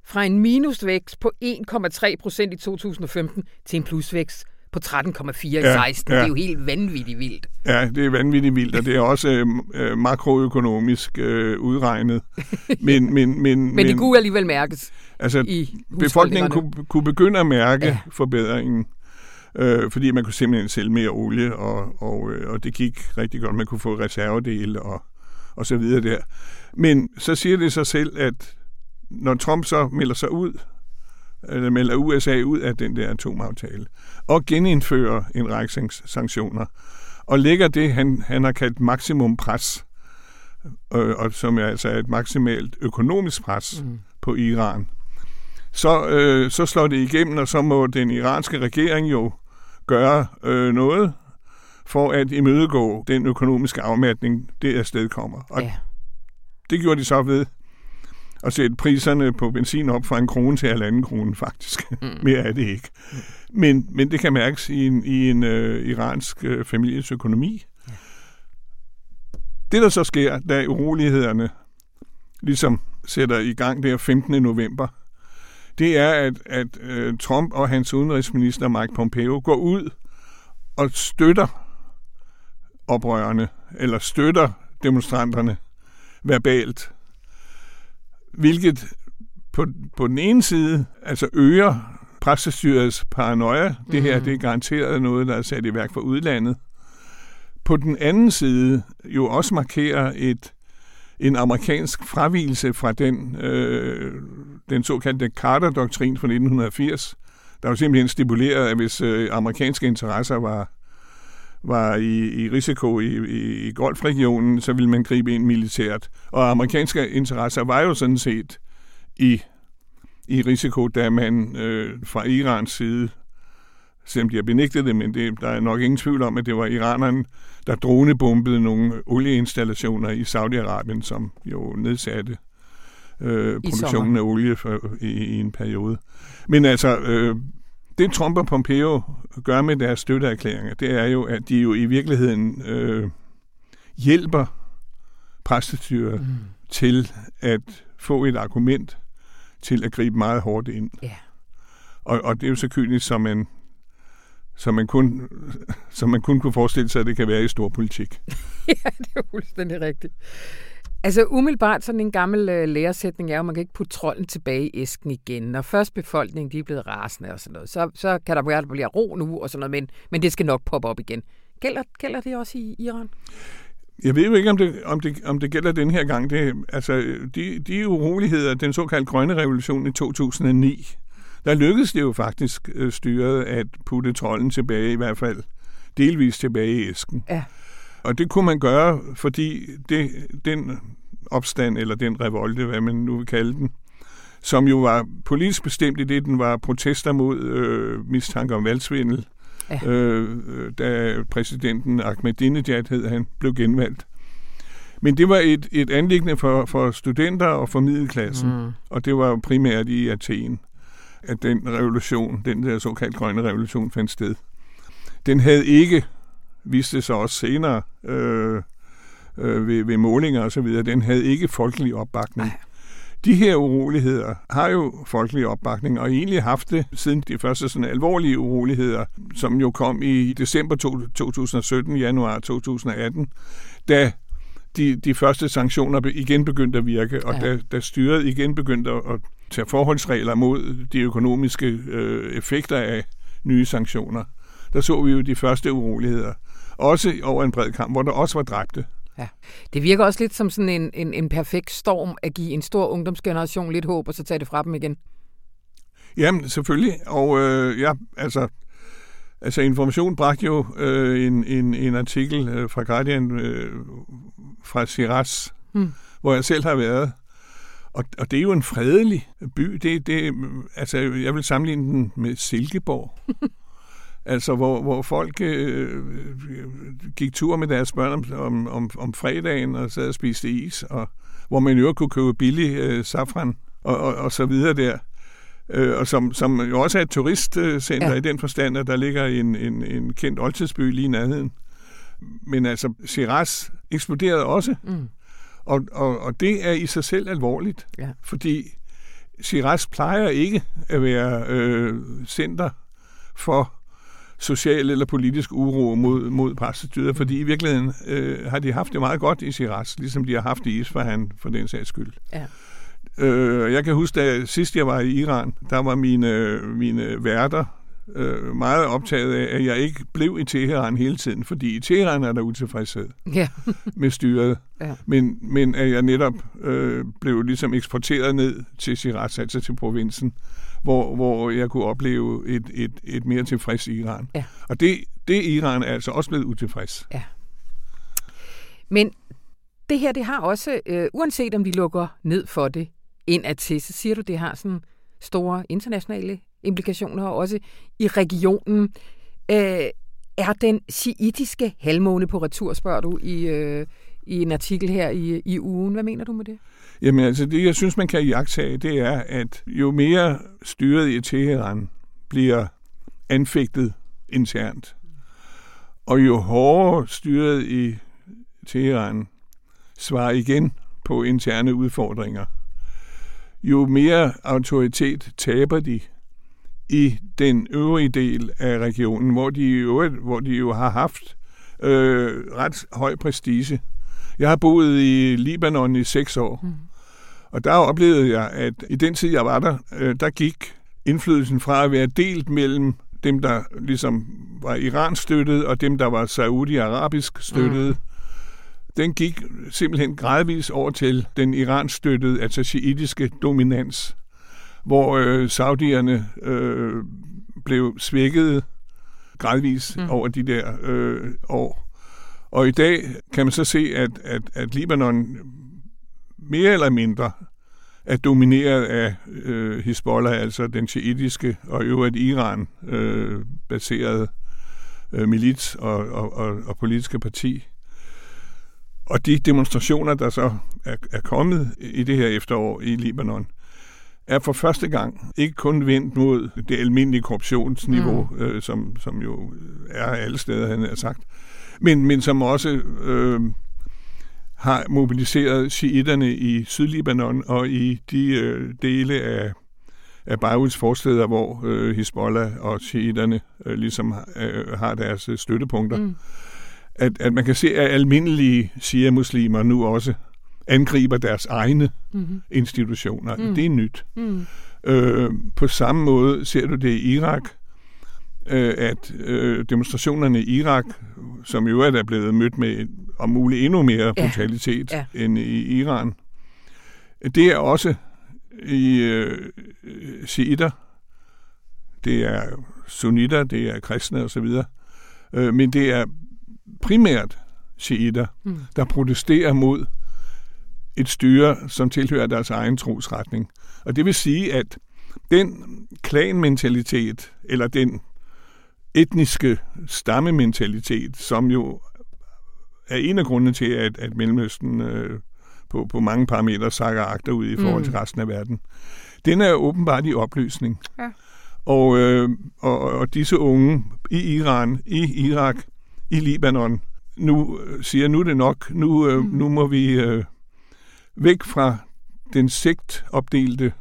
fra en minusvækst på 1,3 procent i 2015 til en plusvækst på 13,4 i ja, 16. Ja. Det er jo helt vanvittigt vildt. Ja, det er vanvittigt vildt, og det er også øh, øh makroøkonomisk øh, udregnet. Men, men, men, men det kunne alligevel mærkes Altså, i befolkningen kunne, kunne begynde at mærke ja. forbedringen, øh, fordi man kunne simpelthen sælge mere olie, og, og, øh, og det gik rigtig godt. Man kunne få reservedele og, og så videre der. Men så siger det sig selv, at når Trump så melder sig ud, eller melder USA ud af den der atomaftale, og genindfører en række sanktioner, og lægger det, han, han har kaldt maksimum pres, øh, og som er altså et maksimalt økonomisk pres mm. på Iran, så, øh, så slår det igennem, og så må den iranske regering jo gøre øh, noget for at imødegå den økonomiske afmatning, det afsted kommer. Og ja. det gjorde de så ved at sætte priserne på benzin op fra en krone til halvanden krone, faktisk. Mm. Mere er det ikke. Mm. Men, men det kan mærkes i en, i en øh, iransk øh, families økonomi. Ja. Det, der så sker, da urolighederne ligesom sætter i gang der 15. november, det er, at, at uh, Trump og hans udenrigsminister Mike Pompeo går ud og støtter oprørerne, eller støtter demonstranterne verbalt hvilket på, på den ene side altså øger præstestyrets paranoia. Mm. Det her det er garanteret noget, der er sat i værk for udlandet. På den anden side jo også markerer et en amerikansk fravielse fra den, øh, den såkaldte Carter-doktrin fra 1980, der var simpelthen stipuleret, at hvis øh, amerikanske interesser var, var i, i risiko i, i, i golfregionen, så ville man gribe ind militært. Og amerikanske interesser var jo sådan set i, i risiko, da man øh, fra Irans side, selvom de har benægtet det, men det, der er nok ingen tvivl om, at det var iranerne, der dronebombede nogle olieinstallationer i Saudi-Arabien, som jo nedsatte øh, produktionen af olie for, i, i en periode. Men altså, øh, det Trump og Pompeo gør med deres støtteerklæringer, det er jo, at de jo i virkeligheden øh, hjælper præstestyret mm. til at få et argument til at gribe meget hårdt ind. Yeah. Og, og det er jo så kynisk, som man, som man, kun, som man kun kunne forestille sig, at det kan være i stor politik. ja, det er fuldstændig rigtigt. Altså umiddelbart sådan en gammel øh, læresætning er jo, at man kan ikke putte trolden tilbage i æsken igen. Når først befolkningen de er blevet rasende og sådan noget, så, så kan der være, blive ro nu og sådan noget, men, men det skal nok poppe op igen. Gælder, gælder det også i Iran? Jeg ved jo ikke, om det, om det, om det gælder den her gang. Det, altså, de, de uroligheder, den såkaldte grønne revolution i 2009, der lykkedes det jo faktisk øh, styret at putte trolden tilbage, i hvert fald delvis tilbage i æsken. Ja. Og det kunne man gøre, fordi det, den opstand, eller den revolte, hvad man nu vil kalde den, som jo var politisk bestemt i det, den var protester mod øh, mistanke om valgsvindel, ja. øh, da præsidenten Ahmadinejad hed han, blev genvalgt. Men det var et, et anlæggende for, for studenter og for middelklassen, mm. og det var primært i Athen, at den revolution, den der såkaldte grønne revolution, fandt sted. Den havde ikke, viste sig også senere øh, øh, ved, ved målinger og så videre, den havde ikke folkelig opbakning. Ej. De her uroligheder har jo folkelig opbakning, og egentlig haft det siden de første sådan alvorlige uroligheder, som jo kom i december 2017, januar 2018, da de, de første sanktioner igen begyndte at virke, og ja. da, da styret igen begyndte at tage forholdsregler mod de økonomiske øh, effekter af nye sanktioner, der så vi jo de første uroligheder. Også over en bred kamp, hvor der også var dræbte. Ja. Det virker også lidt som sådan en, en, en perfekt storm at give en stor ungdomsgeneration lidt håb, og så tage det fra dem igen. Jamen, selvfølgelig. Og øh, ja, altså, altså Information bragte jo øh, en, en, en artikel øh, fra Guardian øh, fra Shiraz, hmm. hvor jeg selv har været. Og, og det er jo en fredelig by. Det, det, altså, jeg vil sammenligne den med Silkeborg. Altså, hvor, hvor folk øh, gik tur med deres børn om, om, om, om fredagen og sad og spiste is, og hvor man jo kunne købe billig øh, safran og, og, og så videre der. Øh, og som, som jo også er et turistcenter ja. i den forstand, at der ligger en, en, en kendt oldtidsby lige i nærheden. Men altså, Shiraz eksploderede også. Mm. Og, og, og det er i sig selv alvorligt, ja. fordi Shiraz plejer ikke at være øh, center for social eller politisk uro mod, mod præstestyret, fordi i virkeligheden øh, har de haft det meget godt i Shiraz, ligesom de har haft det i Isfahan for den sags skyld. Ja. Øh, jeg kan huske, da sidst jeg var i Iran, der var mine, mine værter øh, meget optaget af, at jeg ikke blev i Teheran hele tiden, fordi i Teheran er der utilfredshed ja. med styret. Ja. Men, men at jeg netop øh, blev ligesom eksporteret ned til Shiraz, altså til provinsen, hvor, hvor jeg kunne opleve et, et, et mere tilfreds Iran. Ja. Og det, det Iran er altså også blevet utilfreds. Ja. Men det her, det har også, øh, uanset om de lukker ned for det indad til, så siger du, det har sådan store internationale implikationer, også i regionen. Øh, er den shiitiske halvmåne på retur, spørger du i, øh, i en artikel her i, i ugen. Hvad mener du med det? Jamen altså, det jeg synes, man kan iagtage, det er, at jo mere styret i Teheran bliver anfægtet internt, og jo hårdere styret i Teheran svarer igen på interne udfordringer, jo mere autoritet taber de i den øvrige del af regionen, hvor de jo, hvor de jo har haft øh, ret høj prestige. Jeg har boet i Libanon i seks år, mm. og der oplevede jeg, at i den tid, jeg var der, øh, der gik indflydelsen fra at være delt mellem dem, der ligesom var Iran støttet, og dem, der var Saudi-Arabisk støttet. Mm. Den gik simpelthen gradvis over til den Iran-støttede, altså shiitiske dominans hvor øh, saudierne øh, blev svækket gradvis mm. over de der øh, år. Og i dag kan man så se, at, at, at Libanon mere eller mindre er domineret af øh, Hezbollah, altså den shiitiske og øvrigt Iran-baserede øh, øh, milits og, og, og, og politiske parti. Og de demonstrationer, der så er, er kommet i det her efterår i Libanon, er for første gang ikke kun vendt mod det almindelige korruptionsniveau, mm. øh, som, som jo er alle steder, han har sagt, men, men som også øh, har mobiliseret shiitterne i Sydlibanon og i de øh, dele af, af Beiruts forsteder, hvor øh, Hezbollah og shiitterne øh, ligesom øh, har deres støttepunkter. Mm. At, at man kan se, at almindelige shia-muslimer nu også angriber deres egne mm-hmm. institutioner. Mm. Det er nyt. Mm. Øh, på samme måde ser du det i Irak, øh, at øh, demonstrationerne i Irak, som jo er blevet mødt med om muligt endnu mere Ja. brutalitet Ja. end i Iran, det er også i øh, shiitter, det er sunnitter, det er kristne osv., øh, men det er primært shiitter, Mm. der protesterer mod et styre, som tilhører deres egen trosretning. Og det vil sige, at den klanmentalitet, eller den etniske stammementalitet, som jo er en af grundene til, at, at Mellemøsten øh, på, på mange parametre sakker agterud i forhold til Mm. resten af verden, den er åbenbart i opløsning. Ja. Og, øh, og, og disse unge i Iran, i Irak, i Libanon, nu øh, siger, nu er det nok, nu, øh, Mm. nu må vi øh, væk fra den sektopdelte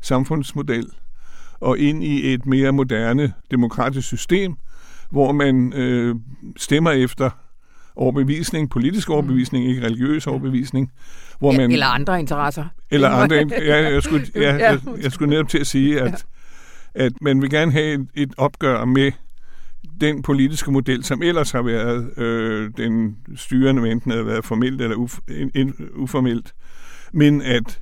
samfundsmodel og ind i et mere moderne demokratisk system, hvor man øh, stemmer efter overbevisning, politisk overbevisning, ikke religiøs overbevisning, hvor man eller andre interesser. eller andre. Ja, jeg skulle, ja, jeg, jeg skulle netop til at sige, at, at man vil gerne have et, et opgør med den politiske model, som ellers har været øh, den styrende, hvad enten har været formelt eller uf, in, uformelt, men at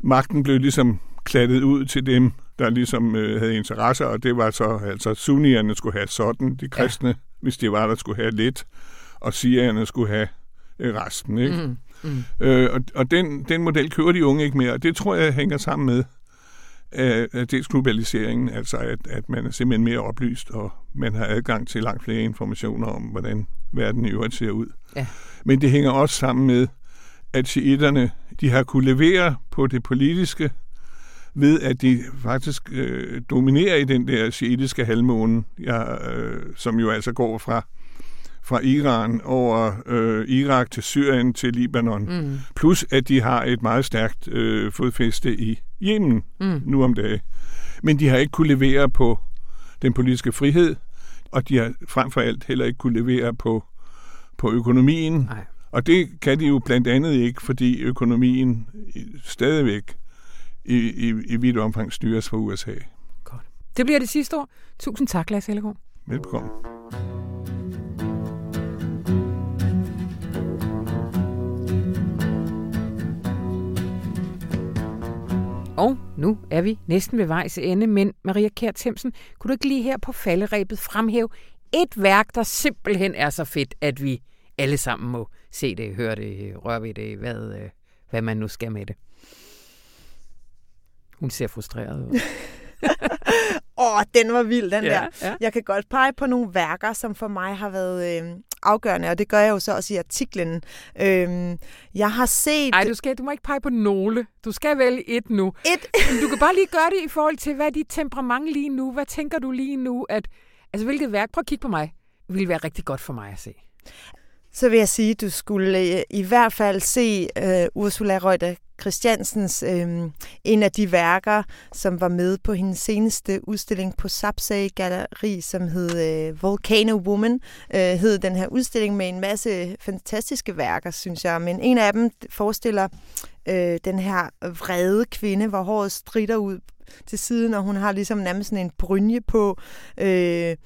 magten blev ligesom klattet ud til dem, der ligesom øh, havde interesser, og det var så, altså sunnierne skulle have sådan, de kristne, ja. hvis de var der, skulle have lidt, og sierne skulle have øh, resten, ikke? Mm. Mm. Øh, og og den, den model kører de unge ikke mere, og det tror jeg hænger sammen med øh, dels globaliseringen, altså at, at man er simpelthen mere oplyst, og man har adgang til langt flere informationer om, hvordan verden i øvrigt ser ud. Ja. Men det hænger også sammen med, at shiitterne, de har kunne levere på det politiske, ved at de faktisk øh, dominerer i den der shiitiske halvmåne, ja, øh, som jo altså går fra fra Iran over øh, Irak til Syrien til Libanon. Mm. Plus at de har et meget stærkt øh, fodfæste i Yemen Mm. nu om dagen. Men de har ikke kunne levere på den politiske frihed, og de har frem for alt heller ikke kunne levere på, på økonomien. Nej. Og det kan de jo blandt andet ikke, fordi økonomien stadigvæk i, i, i vidt omfang styres fra USA. Det bliver det sidste ord. Tusind tak, Lars Ellegaard. Velkommen. Og nu er vi næsten ved vejs ende, men Maria Kjær Themsen, kunne du ikke lige her på falderæbet fremhæve et værk, der simpelthen er så fedt, at vi alle sammen må se det, høre det, røre ved det, hvad, øh, hvad man nu skal med det. Hun ser frustreret ud. Åh, den var vild, den der. ja. Jeg kan godt pege på nogle værker, som for mig har været øh, afgørende, og det gør jeg jo så også i artiklen. Øh, jeg har set Ej, du, skal, du må ikke pege på nogle. Du skal vælge et nu. et... Men du kan bare lige gøre det i forhold til, hvad er dit temperament lige nu? Hvad tænker du lige nu? At, altså, hvilket værk, prøv at kigge på mig, ville være rigtig godt for mig at se. Så vil jeg sige, at du skulle øh, i hvert fald se øh, Ursula Reuter Christiansens øh, en af de værker, som var med på hendes seneste udstilling på Sapsag Galleri, som hed øh, Volcano Woman, øh, hed den her udstilling med en masse fantastiske værker, synes jeg. Men en af dem forestiller øh, den her vrede kvinde, hvor håret strider ud til siden, og hun har ligesom nærmest sådan en brynje på. Øh,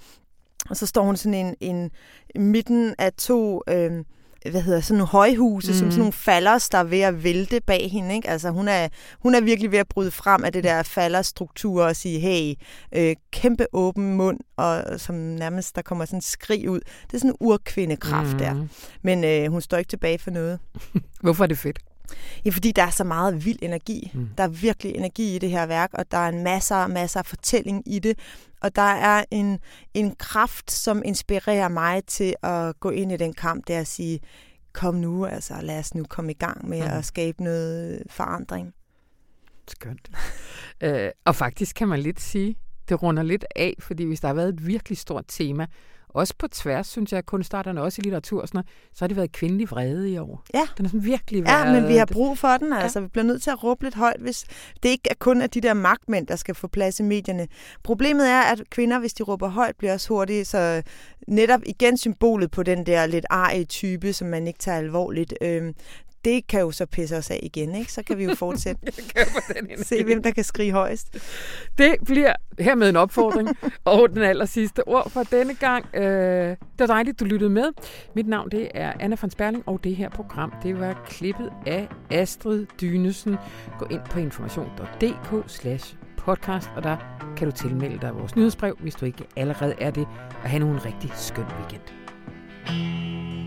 og så står hun sådan en, en midten af to... Øh, hvad hedder sådan nogle højhuse, mm. som sådan nogle fallers, der er ved at vælte bag hende. Ikke? Altså, hun er, hun er virkelig ved at bryde frem af det der fallerstruktur og sige, hey, øh, kæmpe åben mund, og som nærmest der kommer sådan en skrig ud. Det er sådan en urkvindekraft mm. der. Men øh, hun står ikke tilbage for noget. Hvorfor er det fedt? Ja, fordi der er så meget vild energi. Mm. Der er virkelig energi i det her værk, og der er en masser og masser af fortælling i det. Og der er en, en kraft, som inspirerer mig til at gå ind i den kamp, det er at sige, kom nu, altså lad os nu komme i gang med mm. at skabe noget forandring. Skønt. øh, og faktisk kan man lidt sige, det runder lidt af, fordi hvis der har været et virkelig stort tema, også på tværs, synes jeg, kunstarterne, også i litteratur, og sådan noget, så har det været kvindelig vrede i år. Ja. Den har sådan virkelig Ja, været... men vi har brug for den, altså. Vi bliver nødt til at råbe lidt højt, hvis det ikke er kun af de der magtmænd, der skal få plads i medierne. Problemet er, at kvinder, hvis de råber højt, bliver også hurtigt, så netop igen symbolet på den der lidt arige type, som man ikke tager alvorligt. Øhm, det kan jo så pisse os af igen, ikke? Så kan vi jo fortsætte. den Se, hvem der kan skrige højst. Det bliver hermed en opfordring. og den aller sidste ord for denne gang. Øh, det var dejligt, du lyttede med. Mit navn det er Anna von Sperling, og det her program det var klippet af Astrid Dynesen. Gå ind på information.dk slash podcast, og der kan du tilmelde dig vores nyhedsbrev, hvis du ikke allerede er det, og have en rigtig skøn weekend.